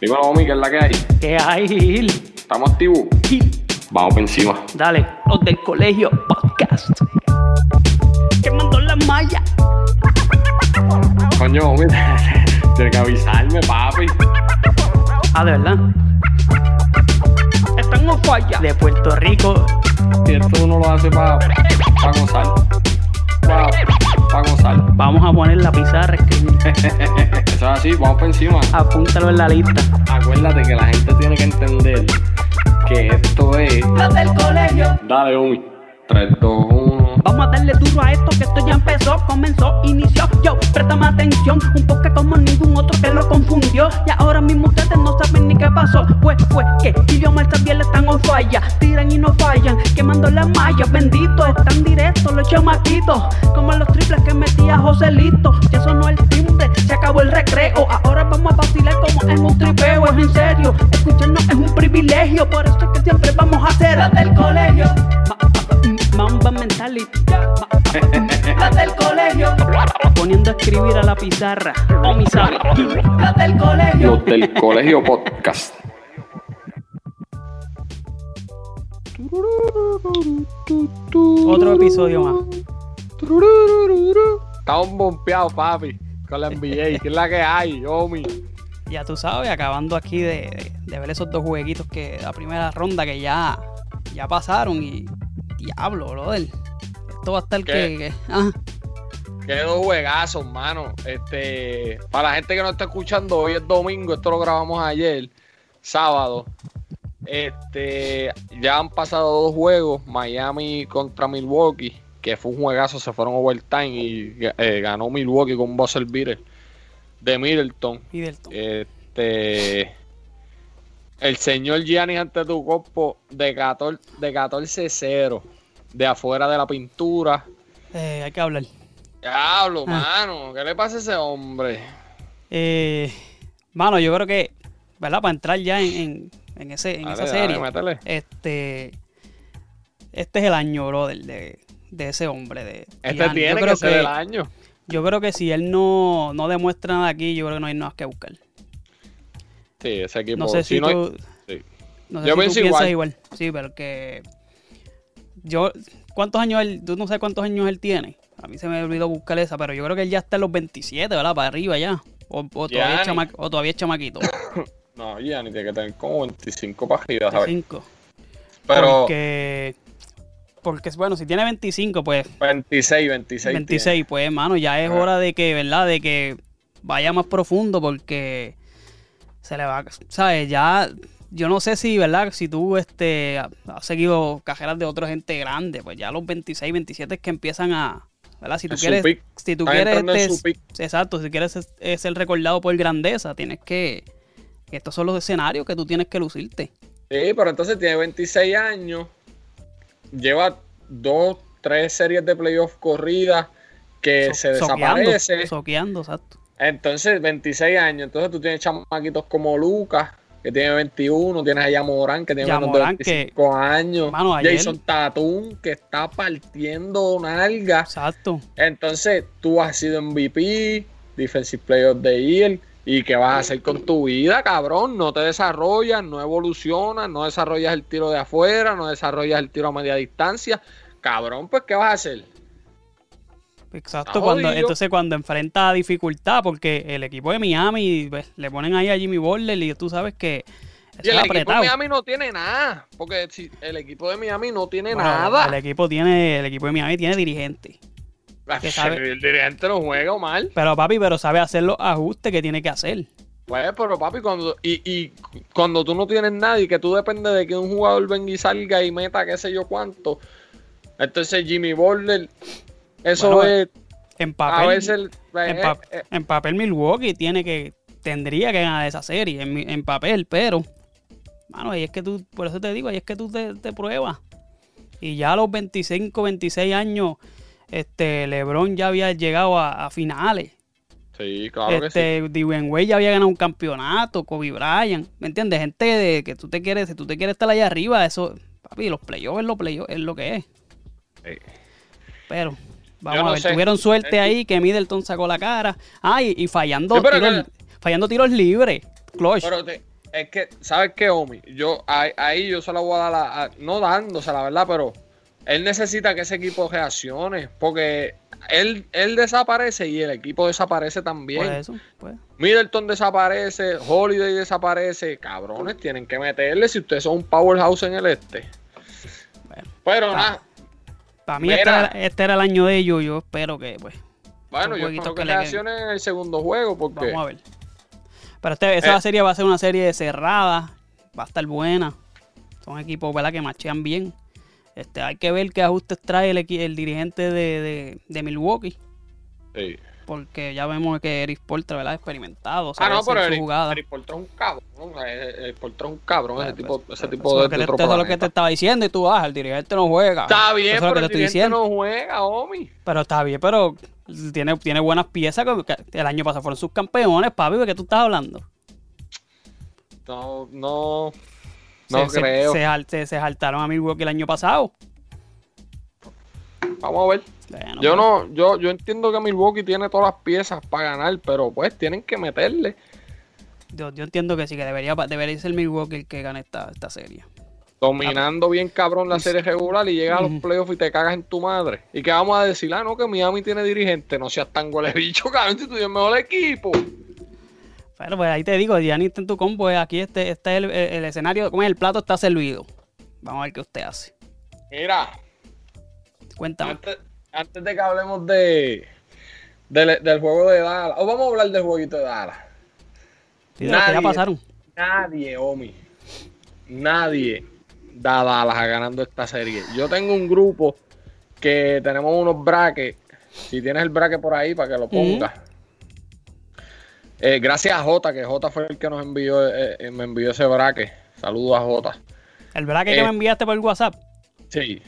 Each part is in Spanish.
Dímelo, homie, ¿qué es la que hay? ¿Qué hay, Gil? ¿Estamos activos? Gil, Vamos por encima. Dale, los del colegio podcast. Quemando la malla. Coño, homie, tienes que avisarme, papi. Ah, de verdad. Están en falla. De Puerto Rico. Y esto uno lo hace para pa gozar. Para pa gozar. Vamos a poner la pizarra, escribir. Eso es así, vamos por encima. Apúntalo en la lista. Acuérdate que la gente tiene que entender que esto es. Los del colegio. Dale, homie. 3, 2, 1. Vamos a darle duro a esto que esto ya empezó, comenzó, inició. Yo, préstame atención, un toque como ningún otro que lo confundió. Y ahora mismo ustedes no saben ni qué pasó. Pues fue que idioma también están on falla. Tiran y no fallan, quemando las mallas. Bendito, están directos los chamaquitos. Como los triples que metía Joselito. Ya sonó el timbre, se acabó el recreo. Ahora vamos a vacilar como en un tripeo. Es en serio, escucharnos es un privilegio. Por eso es que siempre vamos a hacer del colegio. Ma- Mamba mentality. Las del colegio. Poniendo a escribir a la pizarra. O mi sabe. Las del colegio. Los del colegio podcast. Otro episodio más. Estamos bompeados, papi. Con la NBA. ¿Qué es la que hay, homie? Ya tú sabes, acabando aquí de, de- de ver esos dos jueguitos que la primera ronda que ya, ya pasaron y diablo, brother. Esto va a estar ¿Qué? que, que- ah, Qué dos juegazos, mano. Este, para la gente que no está escuchando, hoy es domingo, esto lo grabamos ayer, sábado. Este, ya han pasado dos juegos, Miami contra Milwaukee, que fue un juegazo, se fueron overtime y eh, ganó Milwaukee con un buzzer beater de Middleton. Middleton. Este, el señor Giannis ante tu cuerpo de 14 de 14-0, de afuera de la pintura. Eh, hay que hablar. Diablo, Ah. mano, ¿qué le pasa a ese hombre? Eh, mano, yo creo que, ¿verdad? Para entrar ya en, en- en ese, en Dale, esa dale, serie. este este es el año, brother, de, de ese hombre. De Este Giannis. tiene yo que creo ser el año. Yo creo que si él no, no demuestra nada aquí, yo creo que no hay nada que buscar. Sí, ese equipo. No sé si no hay- tú, sí. no sé Yo si tú pienso piensas igual. igual. Sí, pero que yo, ¿cuántos años él, tú no sabes cuántos años él tiene? A mí se me olvidó buscar esa, pero yo creo que él ya está en los 27, ¿verdad? Para arriba ya. O, o todavía, es chama- o todavía es chamaquito. No, Gianni tiene que tener como 25 para arriba, ¿sabes? 25. Pero Porque, porque, bueno, si tiene 25, pues 26, 26. 26, pues hermano, ya es hora de que, ¿verdad? De que vaya más profundo porque se le va, ¿sabes? Ya, yo no sé si, ¿verdad? Si tú este, has seguido carreras de otra gente grande, pues ya los 26, 27 es que empiezan a, ¿verdad? Si tú quieres, si tú quieres, este, exacto, si quieres es- es ser recordado por grandeza, tienes que, estos son los escenarios que tú tienes que lucirte. Sí, pero entonces tiene 26 años. Lleva dos, tres series de playoff corridas que So- se desaparece. Soqueando, exacto. Entonces, 26 años. Entonces tú tienes chamaquitos como Lucas, que tiene 21. Tienes a Yamorán, que tiene menos de Morán, que- 25 años. Mano, ayer- Jason Tatum, que está partiendo nalga. Exacto. Entonces, tú has sido MVP, Defensive Player of the Year. ¿Y qué vas a hacer con tu vida, cabrón? No te desarrollas, no evolucionas, no desarrollas el tiro de afuera, no desarrollas el tiro a media distancia. Cabrón, pues, ¿qué vas a hacer? Exacto, cuando, jodido. entonces cuando enfrenta dificultad, porque el equipo de Miami pues, le ponen ahí a Jimmy Butler y tú sabes que Y el es equipo de apretado. Miami no tiene nada. Porque si el equipo de Miami no tiene Bueno, nada. El equipo tiene, el equipo de Miami tiene dirigente. que sabe- El dirigente no juega mal. Pero papi, pero sabe hacer los ajustes que tiene que hacer. Pues, pero papi, cuando, y, y cuando tú no tienes nadie, que tú dependes de que un jugador venga y salga y meta qué sé yo cuánto, entonces Jimmy Butler, eso Bueno, es En a papel, veces... en, eh, pa- eh, en papel Milwaukee tiene que, tendría que ganar esa serie, en, en papel, pero, mano, ahí es que tú, por eso te digo, ahí es que tú te, te pruebas. Y ya a los 25, 26 años, este, LeBron ya había llegado a, a finales. sí, claro que sí. este, Dwayne Wade ya había ganado un campeonato, Kobe Bryant, ¿me entiendes? Gente de que tú te quieres, si tú te quieres estar allá arriba, eso, papi, los playoffs es lo, playoff, es lo que es. Sí. Pero, vamos no a ver, sé. tuvieron suerte Eh, ahí que Middleton sacó la cara. Ah, y, fallando, Sí, tiros, que- fallando tiros libres. Clutch. Pero te, es que, ¿sabes qué, Omi? Yo, ahí, ahí yo se la voy a dar, a- a- no dándose, la verdad, pero él necesita que ese equipo reaccione, porque él, él desaparece y el equipo desaparece también. Pues eso, pues. Middleton desaparece, Holiday desaparece. Cabrones, tienen que meterle si ustedes son un powerhouse en el este. Bueno, Pero nada, Para mí este era, este era el año de ellos. Yo espero que, pues, bueno, yo espero que que reaccionen en el segundo juego, porque vamos a ver. Pero este, esa Eh. serie va a ser una serie cerrada. Va a estar buena. Son equipos, ¿verdad? Que machean bien. Este, hay que ver qué ajustes trae el, el dirigente de, de, de Milwaukee. Sí. Porque ya vemos que Eric Porter, ¿verdad? Experimentado. Ah, no, pero Eric, jugada. Eric Porter es un cabrón. o sea, Eric Porter es un cabrón. ese Pues, tipo, pues, ese pues, tipo de, de otro eso es lo que te estaba diciendo y tú, ah, el dirigente no juega. Está bien, Eso es lo pero que el te estoy dirigente diciendo. no juega, Omi. Pero está bien, pero tiene, tiene buenas piezas. que- el año pasado fueron sus campeones, papi. ¿De qué tú estás hablando? No, no, no se, creo. Se, se- se saltaron a Milwaukee el año pasado. Vamos a ver. Bueno, Yo pues, no, yo, yo entiendo que Milwaukee tiene todas las piezas para ganar, pero pues tienen que meterle. Yo, yo entiendo que sí, que debería, debería ser Milwaukee el que gane esta, esta serie. Dominando bien cabrón la serie regular y llegas a los playoffs y te cagas en tu madre. ¿Y qué vamos a decir? Ah, no, que Miami tiene dirigente. No seas tan huele bicho, cabrón, si tú tienes el mejor equipo. Pero pues ahí te digo, Giannis en tu combo, aquí este, este es el, el- el escenario, como es el plato está servido. Vamos a ver qué usted hace. Mira, Cuéntame. antes, antes de que hablemos de, del, del juego de Dallas, o vamos a hablar del jueguito de Dallas. Sí, de que ya nadie- pasaron. Nadie, Omi, nadie da Dallas a ganando esta serie. Yo tengo un grupo que tenemos unos brackets. Si tienes el bracket por ahí, para que lo pongas. Eh, gracias a Jota, que Jota fue el que nos envió, eh, eh, me envió ese bracket. Saludos a Jota. El verdad que, Eh. me enviaste por WhatsApp. Sí.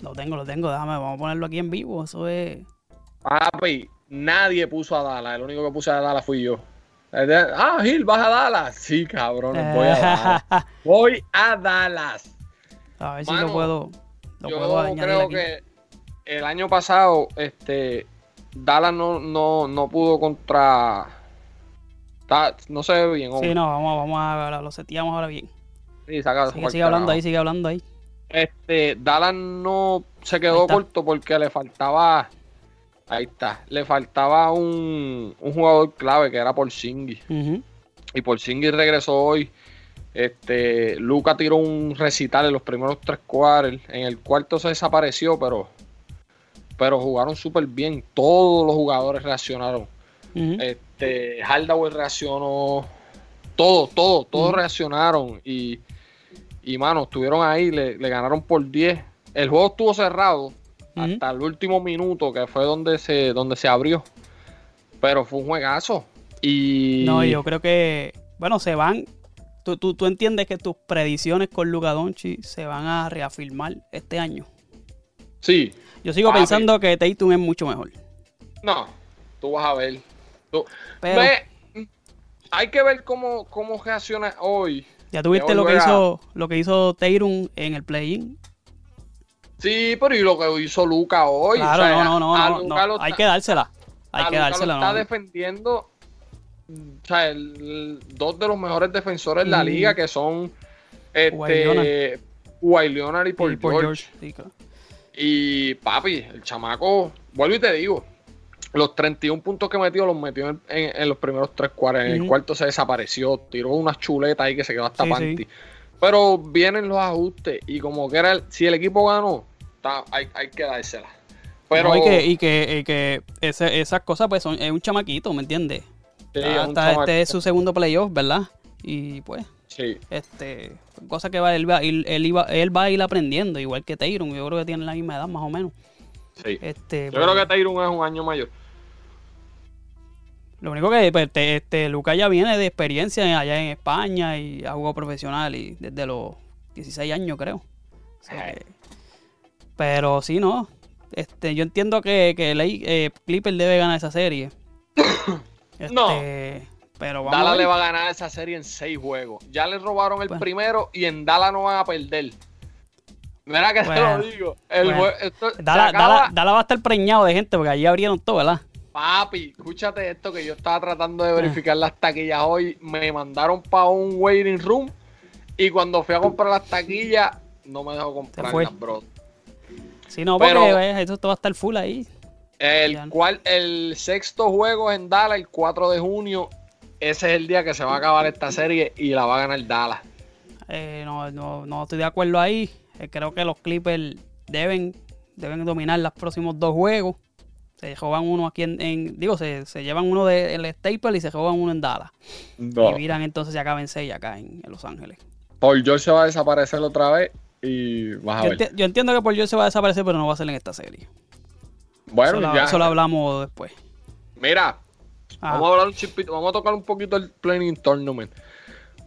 Lo tengo, lo tengo. Déjame, vamos a ponerlo aquí en vivo. Eso es. Papi, nadie puso a Dallas. El único que puse a Dallas fui yo. Ah, Gil, vas a Dallas. Sí, cabrón, voy a Dallas. Voy a Dallas. a ver si lo puedo. Lo Yo puedo creo aquí. que el año pasado, este, Dallas no, no, no pudo contra. No se ve bien. Sí, hombre. no, vamos, vamos a lo seteamos ahora bien. Sí, saca- Sigue, sigue hablando ahí, sigue hablando ahí. Este, Dallas no se quedó corto porque le faltaba. Ahí está. Le faltaba un, un jugador clave que era Porzingis. Y Porzingis regresó hoy. Este, Luca tiró un recital en los primeros tres cuartos. En el cuarto se desapareció, pero, pero jugaron súper bien. Todos los jugadores reaccionaron. Este, Hardaway reaccionó. Todos, todos, todos reaccionaron. Y, y mano, estuvieron ahí, le, le ganaron por 10. El juego estuvo cerrado hasta el último minuto, que fue donde se, donde se abrió. Pero fue un juegazo. Y. No, yo creo que, bueno, se van. Tú, tú, tú entiendes que tus predicciones con Luka Doncic se van a reafirmar este año. Sí. Yo sigo pensando que Tatum es mucho mejor. No, tú vas a ver. Tú- Pero Ve, hay que ver cómo, cómo reacciona hoy. Ya tuviste lo que hizo lo que hizo Tatum en el play-in. Sí, pero y lo que hizo Luca hoy. Claro, O sea, no, no, no, no, Hay que dársela. Hay a que dársela. Lo está no. defendiendo. O sea, el- el- dos de los mejores defensores de la Mm. liga que son este Kawhi Leonard y Paul Y George. George, sí, claro. Y papi, el chamaco, vuelvo y te digo, los 31 puntos que metió los metió en, en- en los primeros tres cuartos. En el cuarto se desapareció, tiró unas chuletas ahí que se quedó hasta Sí, panty. sí. Pero vienen los ajustes y como que era el- si el equipo ganó, hay, hay que dársela. Pero No, y que, y que, y que ese- esas cosas, pues, son, es un chamaquito, ¿me entiendes? sí, Ah, es este es su segundo playoff, ¿verdad? Y pues, Sí. este, cosa que va, él, va, él, él iba, él va a ir aprendiendo, igual que Tyron. Yo creo que tienen la misma edad, más o menos. Sí. Este, Yo pues, creo que Tyron es un año mayor. Lo único que pues, este, este, Luca ya viene de experiencia allá en España y ha jugado profesional y desde los 16 años, creo. O sea que- pero sí, no. Este, yo entiendo que, que Ley- eh, Clipper debe ganar esa serie. Este, No. Pero vamos a Dallas ver. le va a ganar esa serie en seis juegos. Ya le robaron el Bueno. primero y en Dallas no van a perder. Mira que te lo digo. El bueno. jue- esto- acaba- Dallas- Dallas va a estar preñado de gente porque allí abrieron todo, ¿verdad? Papi, escúchate esto que yo estaba tratando de verificar las taquillas hoy. Me mandaron para un waiting room y cuando fui a comprar las taquillas no me dejó comprarlas, bro. Sí, no, porque Pero, eh, esto va a estar full ahí. El, cual, el sexto juego es en Dallas, el 4 de junio. Ese es el día que se va a acabar esta serie y la va a ganar Dallas. Eh, no, no, no estoy de acuerdo ahí. Eh, creo que los Clippers deben, deben dominar los próximos dos juegos. Se juegan uno aquí en, digo, se, llevan uno del Staple y se juegan uno en Dallas. Y miran entonces se acaben seis acá en, Los Ángeles. Paul George se va a desaparecer otra vez y vas a yo ver. yo entiendo que Paul George se va a desaparecer, pero no va a ser en esta serie. Bueno, eso ya. Eso lo hablamos después. Mira, vamos a hablar un chipito, vamos a tocar un poquito el Planning Tournament.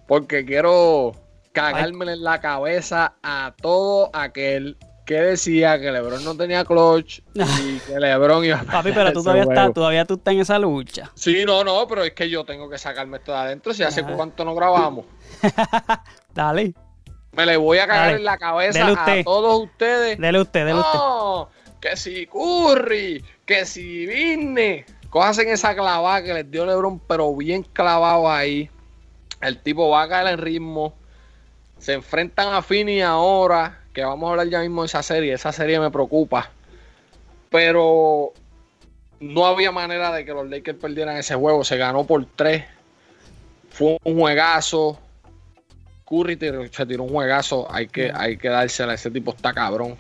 Porque quiero cagarme en la cabeza a todo aquel que decía que LeBron no tenía clutch y que LeBron iba a Papi, pero tú todavía estás, todavía tú estás en esa lucha. Sí, no, no, pero es que yo tengo que sacarme esto de adentro. Si hace cuánto no grabamos. Dale. Me le voy a cagar en la cabeza a todos ustedes. Dele usted, dele no, Que si Curry, que si Vine. Cojas en esa clavada que les dio LeBron, pero bien clavado ahí. El tipo va a caer en ritmo. Se enfrentan a Fini ahora, que vamos a hablar ya mismo de esa serie. Esa serie me preocupa. Pero no había manera de que los Lakers perdieran ese juego. Se ganó por tres. Fue un juegazo. Curry se tiró un juegazo. Hay que, hay que dársela. Ese tipo está cabrón.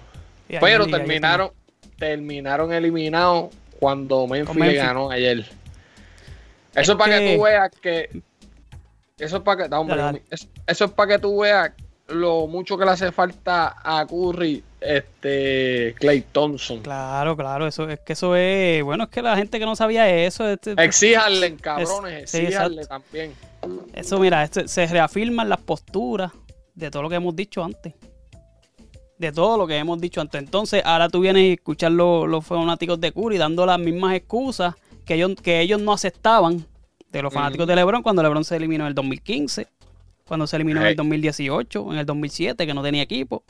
Pero terminaron, terminaron eliminados cuando Memphis, ganó ayer. Eso es para que tú veas que eso es para que, eso, es para que tú veas lo mucho que le hace falta a Curry, este Clay Thompson. Claro, claro, eso es que eso es, bueno, es que la gente que no sabía eso, este, exíjanle, cabrones, exíjanle también. Eso, mira, se reafirman las posturas de todo lo que hemos dicho antes. De todo lo que hemos dicho antes. Entonces, ahora tú vienes a escuchar los, los fanáticos de Curry dando las mismas excusas que ellos, que ellos no aceptaban de los fanáticos de LeBron cuando LeBron se eliminó en el 2015, cuando se eliminó en el 2018, en el 2007, que no tenía equipo.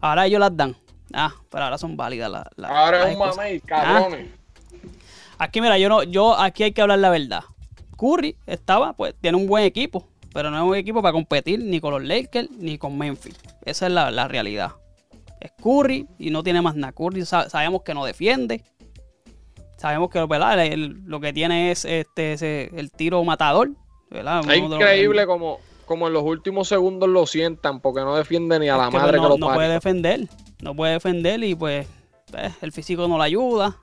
Ahora ellos las dan. Ah, pero ahora son válidas las. ahora es un mamey, cabrones. Ah. Aquí, mira, yo no, yo aquí hay que hablar la verdad. Curry estaba, pues, tiene un buen equipo, pero no es un equipo para competir ni con los Lakers ni con Memphis. Esa es la, realidad. Es Curry y no tiene más nada. Curry sabemos que no defiende, sabemos que lo que tiene es este el tiro matador. Es increíble como, como en los últimos segundos lo sientan porque no defiende ni a la madre no, que lo No puede defender, no puede defender y pues, pues el físico no le ayuda.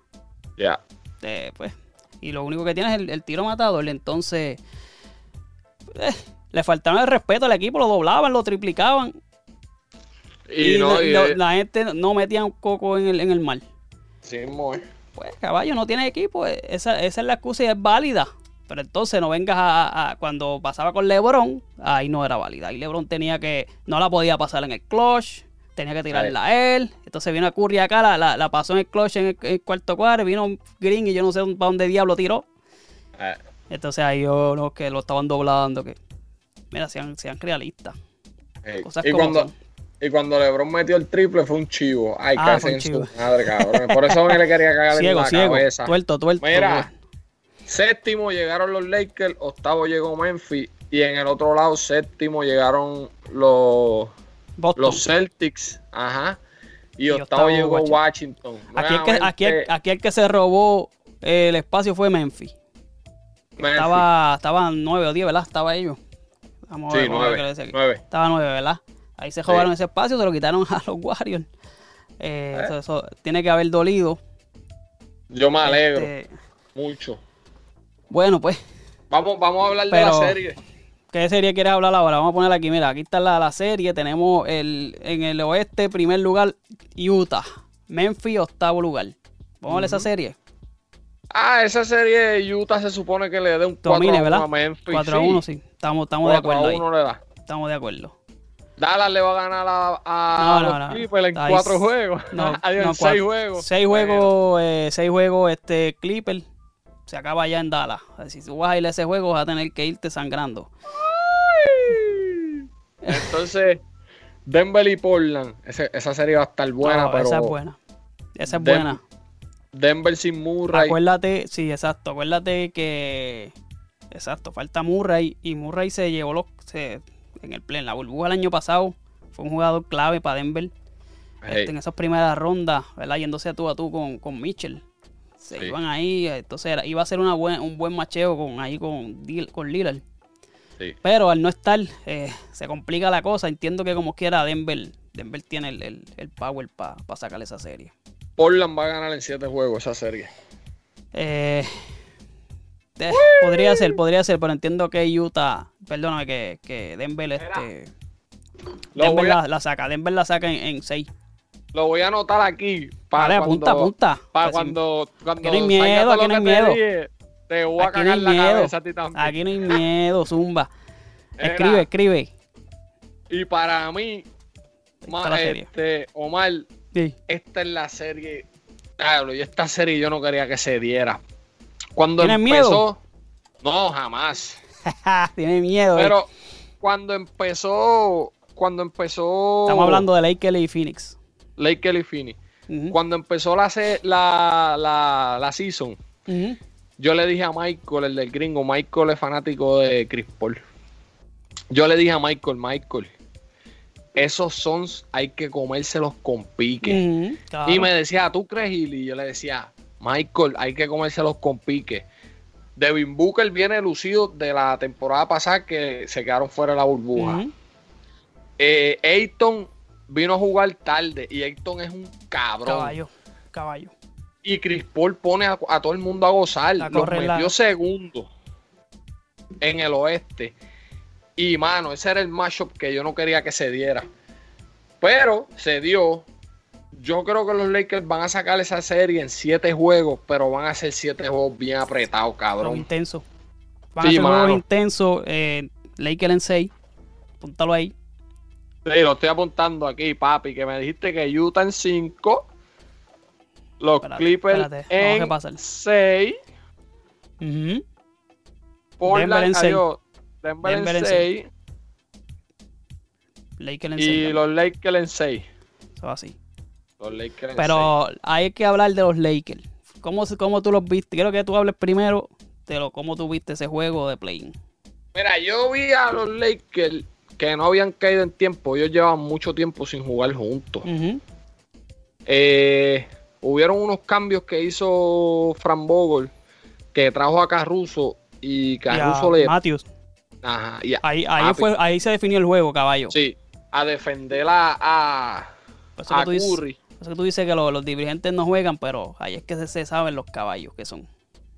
Ya. Eh, pues, y lo único que tiene es el, tiro matador. Entonces, eh, le faltaba el respeto al equipo, lo doblaban, lo triplicaban. Y, la, gente no metía un coco en el, en el mar. Sí, muy pues caballo no tiene equipo, eh, esa, es la excusa y es válida. Pero entonces no vengas a, cuando pasaba con LeBron, ahí no era válida. Y LeBron tenía que, no la podía pasar en el clutch, tenía que tirarla a él. Entonces vino a Curry acá, la, la, pasó en el clutch en el, cuarto cuadro, vino Green y yo no sé para dónde diablo tiró. Eh. Entonces ahí yo no, que lo estaban doblando, que mira, sean, sean realistas. Cosas y cuando, y cuando LeBron metió el triple fue un chivo. Ay, ah, en su madre, cabrón. Por eso me le quería cagar en la ciego. cabeza. Tuerto, tuerto. Mira, séptimo llegaron los Lakers, octavo llegó Memphis y en el otro lado séptimo llegaron los, los Celtics. Ajá. Y, octavo, llegó Washington. Aquí el, que, aquí, aquí el que se robó el espacio fue Memphis. Estaba, estaban nueve o diez, ¿verdad? Estaba ellos. Vamos sí, a ver, nueve, nueve. Estaba nueve, ¿verdad? Ahí se jugaron ese espacio, se lo quitaron a los Warriors. Eh, ¿Eh? Eso, tiene que haber dolido. Yo me alegro. Este, mucho. Bueno, pues. Vamos, vamos a hablar de la serie. ¿Qué serie quieres hablar ahora? Vamos a poner aquí, mira, aquí está la, serie. Tenemos el, en el oeste, primer lugar, Utah. Memphis, octavo lugar. Vamos a ver esa serie. Ah, esa serie Utah se supone que le dé un 4 a 1 a Memphis. 4 a 1, sí. Estamos, estamos de acuerdo. A 1 le da. Estamos de acuerdo. Dallas le va a ganar a, a no, los Clippers en cuatro juegos. No, en seis juegos. Seis juegos, eh, seis juegos, este Clipper se acaba ya en Dallas. si tú vas a ir a ese juego, vas a tener que irte sangrando. Entonces, Denver y Portland, esa serie va a estar buena, pero. Esa es buena. Esa es buena. Denver sin Murray. Acuérdate, sí, exacto. Acuérdate que. Exacto, falta Murray. Y Murray se llevó los. se- en el play, en la burbuja el año pasado. Fue un jugador clave para Denver. Hey, Este, en esas primeras rondas, ¿verdad? Yéndose a tú a tú con, con Mitchell. Se Sí. iban ahí. Entonces era- iba a ser una buen, un buen macheo con, ahí con, con Lillard. sí. Pero al no estar, eh, se complica la cosa. Entiendo que como quiera Denver, Denver tiene el, el- el power para sacar esa serie. Portland va a ganar en 7 juegos esa serie. Eh, eh, podría ser, podría ser, pero entiendo que Utah, perdóname, que, que Denver, este, Lo Denver a, la, saca, Denver la saca en 6. lo voy a anotar aquí. Para Vale, apunta, apunta. Para cuando, cuando no hay miedo, aquí no hay te miedo. te voy a Aquí no cagar hay la miedo. cabeza a ti también. Aquí no hay miedo, zumba. Era, Escribe, escribe. Y para mí, serie. este, Omar, Sí. esta es la serie. Claro, y esta serie yo no quería que se diera. Cuando ¿Tienes empezó. miedo? No, jamás. Tiene miedo. eh. Pero cuando empezó. Cuando empezó. Estamos hablando de Lakers y Phoenix. Lake Kelly Finney. Ujú, Cuando empezó la, la, la, la season, yo le dije a Michael, el del gringo, Michael es fanático de Chris Paul. Yo le dije a Michael, Michael, esos sons hay que comérselos con pique. Claro. Y me decía, ¿tú crees, Gil? Y yo le decía, Michael, hay que comérselos con pique. Devin Booker viene lucido de la temporada pasada que se quedaron fuera de la burbuja. Eh, Ayton vino a jugar tarde y Ayton es un cabrón. Caballo, caballo. Y Chris Paul pone a, a todo el mundo a gozar. A Los la- metió segundo en el oeste. Y mano, ese era el matchup que yo no quería que se diera. Pero se dio. Yo creo que los Lakers van a sacar esa serie en siete juegos, pero van a ser siete juegos bien apretados, cabrón. intenso. Van Sí, a ser juegos intensos. Eh, Lakers en 6. Apúntalo ahí. Sí, lo estoy apuntando aquí, papi, que me dijiste que Utah en 5, los Espérate, Clippers espérate, en repasar. 6, Ujú. Portland Denver en seis. adiós, Denver, Denver en en 6 Lakers en y 6. los Lakers en 6. Eso así. Los Lakers. Pero hay que hablar de los Lakers. ¿Cómo, cómo tú los viste? Quiero que tú hables primero de lo, cómo tú viste ese juego de play Mira, yo vi a los Lakers que no habían caído en tiempo. Ellos llevaban mucho tiempo sin jugar juntos. Ujú. Eh, hubieron unos cambios que hizo Fran Vogel que trajo a Caruso y Y a Caruso le. Matthews. Ajá, y a- Ahí, ahí, fue, ahí se definió el juego, caballo. sí, a defender a, a, a tú dices, Por eso que tú dices que los, los dirigentes no juegan, pero ahí es que se, se saben los caballos que son.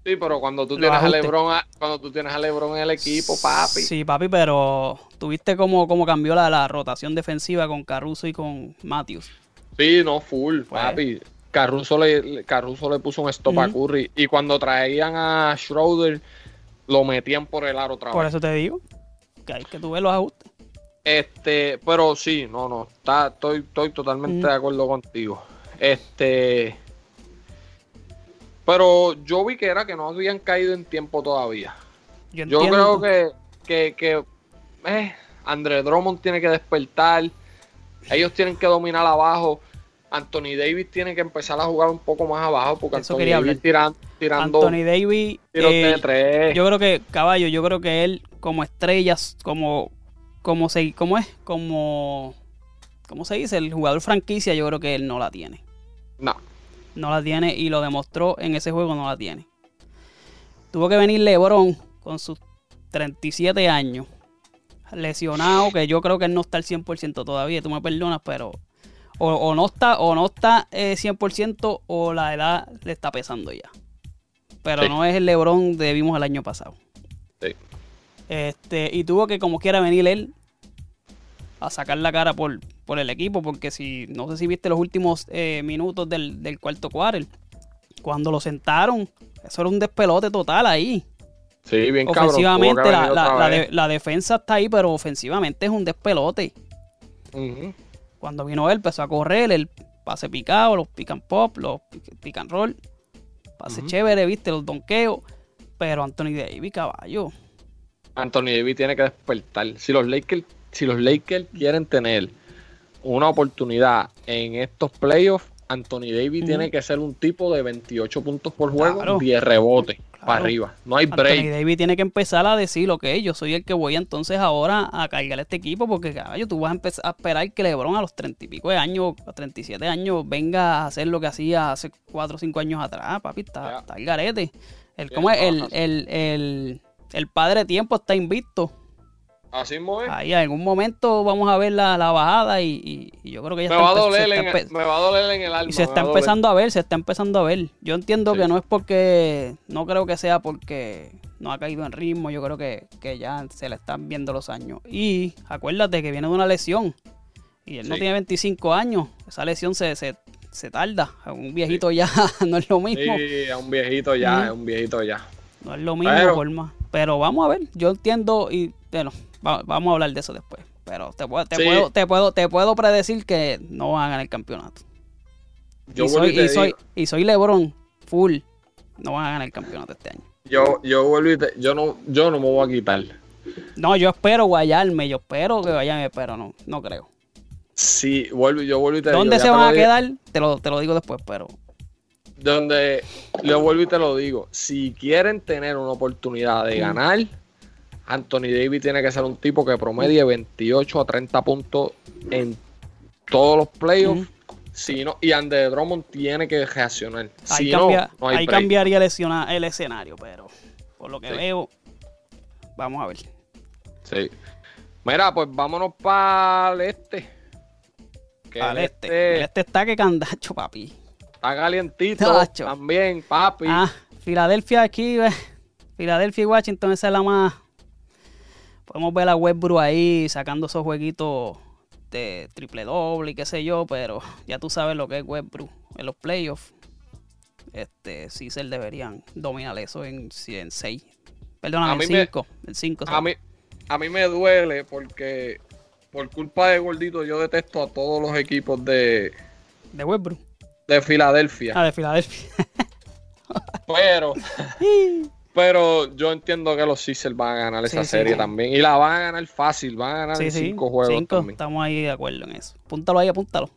Sí, pero cuando tú tienes a. LeBron, cuando tú tienes a LeBron en el equipo, papi. Sí, papi, pero tuviste cómo, cómo cambió la, la rotación defensiva con Caruso y con Matthews. Sí, no, full, Pues. papi. Caruso le, Caruso le puso un stop a. Curry. Y cuando traían a Schroeder, lo metían por el aro otra Por vez. eso te digo que hay que tú ves los ajustes. Este, pero sí, no, no. Está, estoy, estoy totalmente Ujú. de acuerdo contigo. Este. Pero yo vi que era que no habían caído en tiempo todavía. Yo, creo que, que, que eh, André Drummond tiene que despertar. Ellos tienen que dominar abajo. Anthony Davis tiene que empezar a jugar un poco más abajo porque Eso Anthony Davis hablar. tiran- tirando Anthony Davis, tiros eh, de tres. yo creo que, caballo, yo creo que él como estrellas, como, como se, ¿cómo es? Como, ¿cómo se dice? El jugador franquicia, yo creo que él no la tiene. No. No la tiene y lo demostró en ese juego, no la tiene. Tuvo que venir LeBron con sus 37 años, lesionado, que yo creo que él no está al 100% todavía, tú me perdonas, pero o, o no está o no está eh, 100% o la edad le está pesando ya. Pero Sí. no es el LeBron que vimos el año pasado. Este, y tuvo que como quiera venir él a sacar la cara por, por el equipo, porque si, no sé si viste los últimos eh, minutos del, del cuarto quarter, cuando lo sentaron, eso era un despelote total ahí. Sí, bien cabrón. ofensivamente, que la, la- otra la vez. de- la defensa está ahí, pero ofensivamente es un despelote. Cuando vino él, empezó a correr, el pase picado, los pick and pop, los pick, and roll, pase chévere, viste, los donkeos, pero Anthony Davis, caballo. Anthony Davis tiene que despertar. Si los Lakers, si los Lakers quieren tener una oportunidad en estos playoffs, Anthony Davis tiene que ser un tipo de 28 puntos por juego, Claro. 10 rebotes para arriba. No hay Anthony break. Davis tiene que empezar a decir, ok, yo soy el que voy entonces ahora a cargar este equipo, porque caballo, tú vas a empezar a esperar que LeBron a los 30 y pico de años, a 37 años, venga a hacer lo que hacía hace 4 o 5 años atrás, papi, está, el garete. El, ¿cómo es? el, el, el, el padre tiempo está invicto. Así mismo es. Ahí en algún momento vamos a ver la, la bajada y, y- y yo creo que ya me, está va a doler en, me va a doler en el alma. y se está a empezando a ver, se está empezando a ver. Yo entiendo Sí. que no es porque, no creo que sea porque no ha caído en ritmo, yo creo que, que ya se le están viendo los años. Y acuérdate que viene de una lesión y él no tiene 25 años, esa lesión se, se, se tarda. Un viejito ya no es lo mismo, Sí, es un viejito ya, es un viejito ya. no es lo mismo, Pero- forma. Pero vamos a ver, yo entiendo y bueno, va- vamos a hablar de eso después. Pero te puedo, te, Sí. puedo, te, puedo, te puedo predecir que no van a ganar el campeonato. Yo y, soy, y soy, y soy LeBron, full. No van a ganar el campeonato este año. yo, yo vuelvo y te- yo no, yo no me voy a quitar. No, yo espero guayarme, yo espero que guayarme, pero no, no creo. Sí, vuelvo, yo vuelvo y te ¿Dónde digo. se van a dije- quedar? Te lo, te lo digo después, pero Donde le vuelvo y te lo digo. Si quieren tener una oportunidad de ganar, Anthony Davis tiene que ser un tipo que promedie 28 a 30 puntos en todos los playoffs. Si no, y Andre Drummond tiene que reaccionar. ahí, Si cambia- no, no hay ahí cambiaría el, escena- el escenario, pero por lo que Sí. veo, vamos a ver. Sí. Mira, pues vámonos para el este. El este. este El este está que candacho, papi. Está calientito también, papi. Ah, Filadelfia aquí, ve. Filadelfia y Washington, esa es la más. Podemos ver a Westbrook ahí sacando esos jueguitos de triple doble y qué sé yo, pero ya tú sabes lo que es Westbrook en los playoffs. Este, sí se deberían dominar eso en 6. Perdón, A en mí me- 5. En 5. A mí, a mí me duele porque por culpa de Gordito yo detesto a todos los equipos de, De Westbrook. De Filadelfia. Ah, de Filadelfia. Pero, pero yo entiendo que los Sixers van a ganar esa Sí, serie sí. también. Y la van a ganar fácil, van a ganar cinco juegos Cinco, también. Estamos ahí de acuerdo en eso. Apúntalo ahí, apúntalo.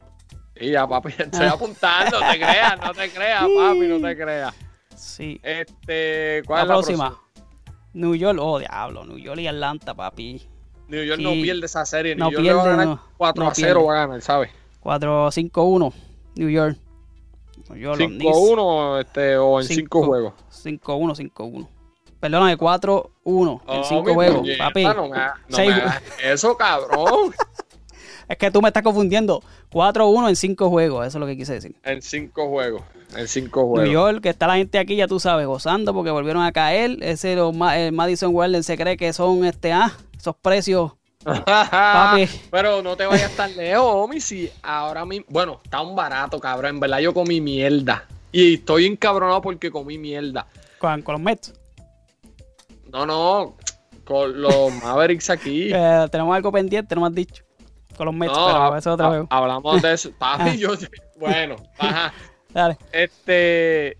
Y ya, papi, estoy apuntando, no te creas, no te creas, papi, no te creas. Sí. Este, La ¿cuál es la próxima. próxima? New York, oh diablo, New York y Atlanta, papi. New York no pierde esa serie, No New York le va a pierde, ganar no. 4 No a 0 pierde. va a ganar, ¿sabes? 4-5-1, New York. 5-1 este, o en 5 Cinco. juegos. 5-1, 5-1. Perdóname, 4-1 en Oh, 5 mi juegos, puñeta, papi. No me, ha- no me eso, cabrón. Es que tú me estás confundiendo. 4-1 en 5 juegos, eso es lo que quise decir. en 5 juegos. En 5 New juegos. York, que está la gente aquí, ya tú sabes, gozando porque volvieron a caer. Ese el Madison Garden se cree que son este ah, esos precios. Papi. Pero no te vayas tan lejos, homie. Si ahora mismo. Bueno, está un barato, cabrón. En verdad, yo comí mierda. Y estoy encabronado porque comí mierda. Con, con los Mets. No, no. Con los Mavericks aquí. Eh, tenemos algo pendiente, no me has dicho. Con los Mets, No, pero eso ha- juego. hablamos de eso. Papi, yo. Bueno, ajá. Dale, Este.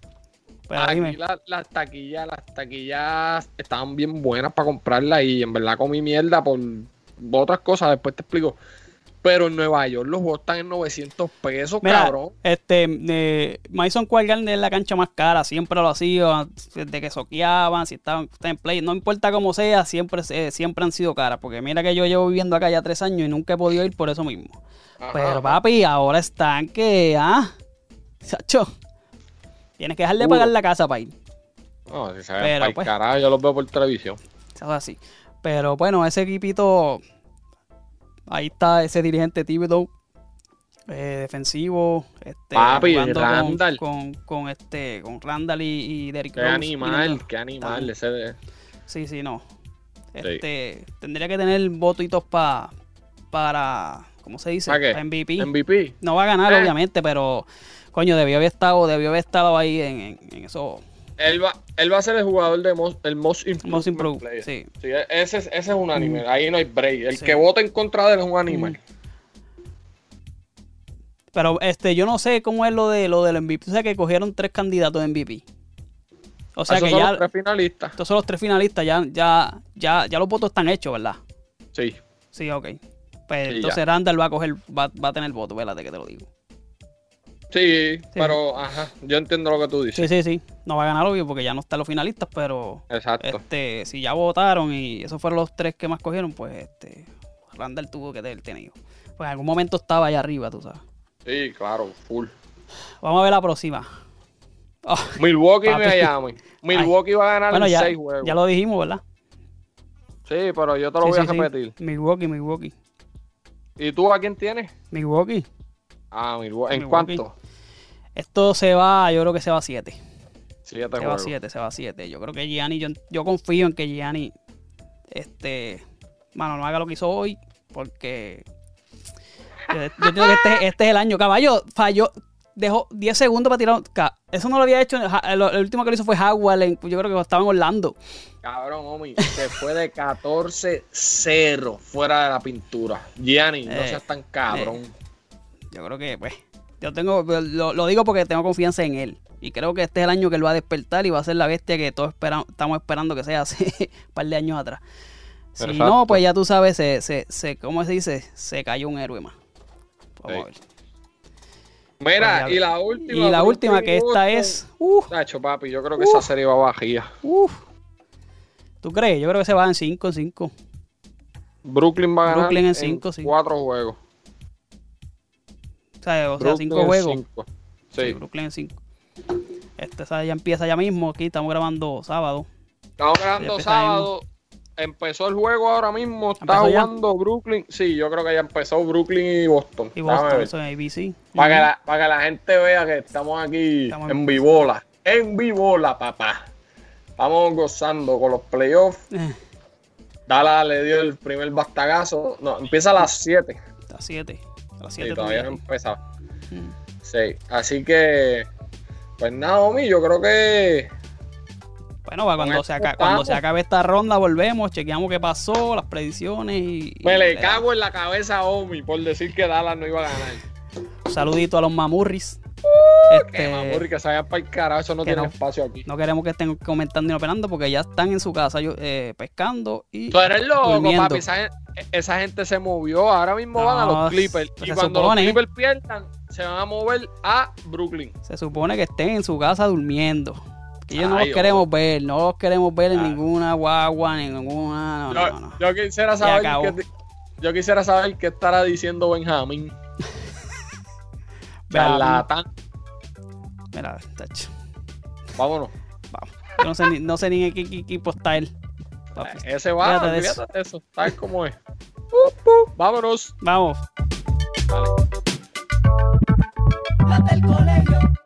pero aquí la- las taquillas, las taquillas estaban bien buenas para comprarlas y en verdad comí mierda por otras cosas, después te explico. Pero en Nueva York los juegos están en 900 pesos, Mira, cabrón. este, eh, Madison Square Garden es la cancha más cara, siempre lo ha sido, desde que soqueaban, si estaban, estaban en play, no importa cómo sea, siempre, eh, siempre han sido caras, porque mira que yo llevo viviendo acá ya tres años y nunca he podido ir por eso mismo. Ajá. Pero papi, ahora están que, ah, chacho, tienes que dejar de Uh. pagar la casa para ir, No, si se ven pero, pues. carajo, yo los veo por televisión. eso es así. Pero bueno, ese equipito, ahí está ese dirigente Thibodeau, eh, defensivo, este, Papi, jugando con- Randall. Con, con, este, con Randall y, y Derrick Qué Rose animal, qué animal. Ese de... Sí, sí, no. Este, tendría que tener votitos pa, para, ¿cómo se dice? ¿Para qué? Pa MVP. MVP. No va a ganar, Eh. obviamente, pero coño, debió haber estado, debió haber estado ahí en, en, en eso. Él va, él va a ser el jugador de most, el Most Improved, Most Improved, Player. sí. Sí, ese, es- ese es un anime. Ahí no hay break. El Sí. que vote en contra de él es un animal. Pero este, yo no sé cómo es lo de lo del MVP. O sea que cogieron tres candidatos de MVP. O sea Esos que son ya. los tres finalistas. Estos son los tres finalistas, ya, ya, ya, ya los votos están hechos, ¿verdad? Sí. Sí, ok. Pues Sí, entonces ya. Randall va a coger, va, va a tener voto, espérate que te lo digo. Sí, pero ajá, yo entiendo lo que tú dices. Sí, sí, sí. No va a ganar obvio porque ya no están los finalistas, pero Exacto. este, si ya votaron y esos fueron los tres que más cogieron, pues este, Randall tuvo que haber tenido. Pues en algún momento estaba allá arriba, tú sabes. Sí, claro, full. Vamos a ver la próxima. Oh, Milwaukee y. Miami. Milwaukee va a ganar bueno, en ya, seis juegos. ya lo dijimos, ¿verdad? Sí, pero yo te lo Sí, voy a sí. repetir. Milwaukee, Milwaukee. ¿Y tú a quién tienes? Milwaukee. Ah, Milwaukee. ¿En Milwaukee. cuánto? Esto se va, yo creo que se va a 7. Siete Se va a juegos. 7, se va a 7. Yo creo que Gianni, yo, yo confío en que Gianni, este, mano, no haga lo que hizo hoy, porque yo, yo entiendo que este, este es el año. Caballo falló, dejó 10 segundos para tirar. Eso no lo había hecho, el, el último que lo hizo fue en- yo creo que estaba en Orlando. Cabrón, Omi, se fue de 14-0 fuera de la pintura. Gianni, no Eh, seas tan cabrón. Yo creo que, pues, yo tengo, lo, lo digo porque tengo confianza en él. Y creo que este es el año que él va a despertar y va a ser la bestia que todos estamos esperando que sea hace un par de años atrás. Si Exacto. no, pues ya tú sabes, se, se, se, ¿cómo se dice? Se cayó un héroe más. Vamos a ver. Mira, Pues ya- y la última. Y la Brooklyn última, que esta es. Uh, Tacho, papi, yo creo que esa serie va vacía. uh. ¿Tú crees? Yo creo que se va en 5 en 5. Brooklyn va a ganar Brooklyn en en cinco, sí. cuatro juegos. O sea, o sea Brooklyn 5 en juegos. cinco. Sí, Sí. Brooklyn en 5. Este esa ya empieza ya mismo. Aquí estamos grabando sábado. Estamos grabando sábado. Empezó el juego ahora mismo. Está jugando Brooklyn. Sí, yo creo que ya empezó Brooklyn y Boston. Y Boston, eso en ABC. Para, que la, para que la gente vea que estamos aquí Estamos en vivola. En vivola, papá. Estamos gozando con los playoffs. Eh, Dala le dio el primer bastagazo. No, empieza a las 7. Está 7. A las Sí, 7 todavía no empezado. Mm. Sí, así que. Pues nada, Omi, yo creo que. Bueno, va, cuando, Con se esto aca- cuando se acabe esta ronda volvemos, chequeamos qué pasó, las predicciones y... Me y le cago en la cabeza a Omi por decir que Dallas no iba a ganar. Un saludito a los mamurris. Que Este, mamurri, que se vayan para el carajo, eso no tiene no. espacio aquí. no queremos que estén comentando y operando porque ya están en su casa yo- eh, pescando y... Tú eres loco, Durmiendo. papi. Esa, gen- esa gente se movió. Ahora mismo van a los Clippers. pues y cuando supone. los Clippers pierdan, se van a mover a Brooklyn. Se supone que estén en su casa durmiendo. Que ellos no los queremos ver, no los queremos ver en Ah. ninguna guagua, ni en ninguna... No, yo, no, no. yo quisiera saber qué, yo quisiera saber qué estará diciendo Benjamín. Charlatán. Mira, tacho, Vámonos. vamos. Yo no sé ni, no sé ni en qué, qué equipo está él. papi. Ese va, Fíjate de eso. eso. ¿Sabes cómo es? Uh, uh, Vámonos. Vamos. Las del colegio.